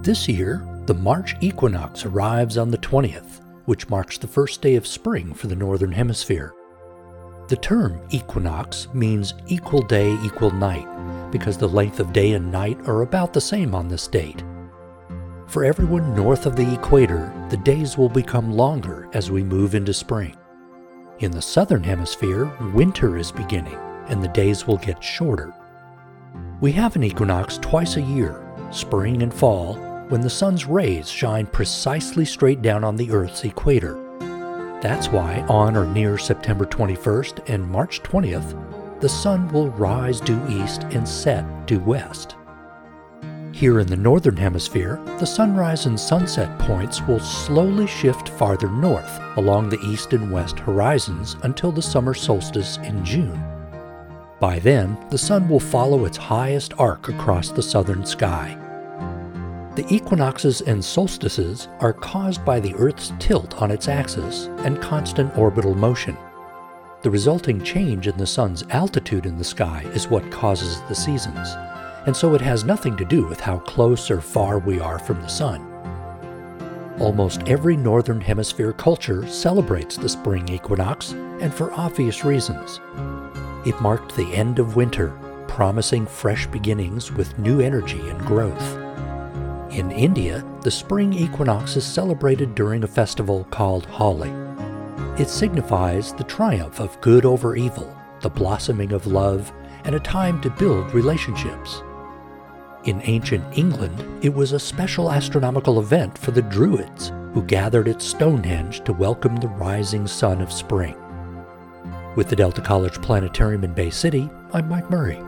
This year, the March equinox arrives on the 20th, which marks the first day of spring for the Northern Hemisphere. The term equinox means equal day, equal night, because the length of day and night are about the same on this date. For everyone north of the equator, the days will become longer as we move into spring. In the southern hemisphere, winter is beginning and the days will get shorter. We have an equinox twice a year, spring and fall, when the sun's rays shine precisely straight down on the Earth's equator. That's why on or near September 21st and March 20th, the sun will rise due east and set due west. Here in the northern hemisphere, the sunrise and sunset points will slowly shift farther north along the east and west horizons until the summer solstice in June. By then, the sun will follow its highest arc across the southern sky. The equinoxes and solstices are caused by the Earth's tilt on its axis and constant orbital motion. The resulting change in the sun's altitude in the sky is what causes the seasons, and so it has nothing to do with how close or far we are from the sun. Almost every northern hemisphere culture celebrates the spring equinox, and for obvious reasons. It marked the end of winter, promising fresh beginnings with new energy and growth. In India, the spring equinox is celebrated during a festival called Holi. It signifies the triumph of good over evil, the blossoming of love, and a time to build relationships. In ancient England, it was a special astronomical event for the Druids, who gathered at Stonehenge to welcome the rising sun of spring. With the Delta College Planetarium in Bay City, I'm Mike Murray.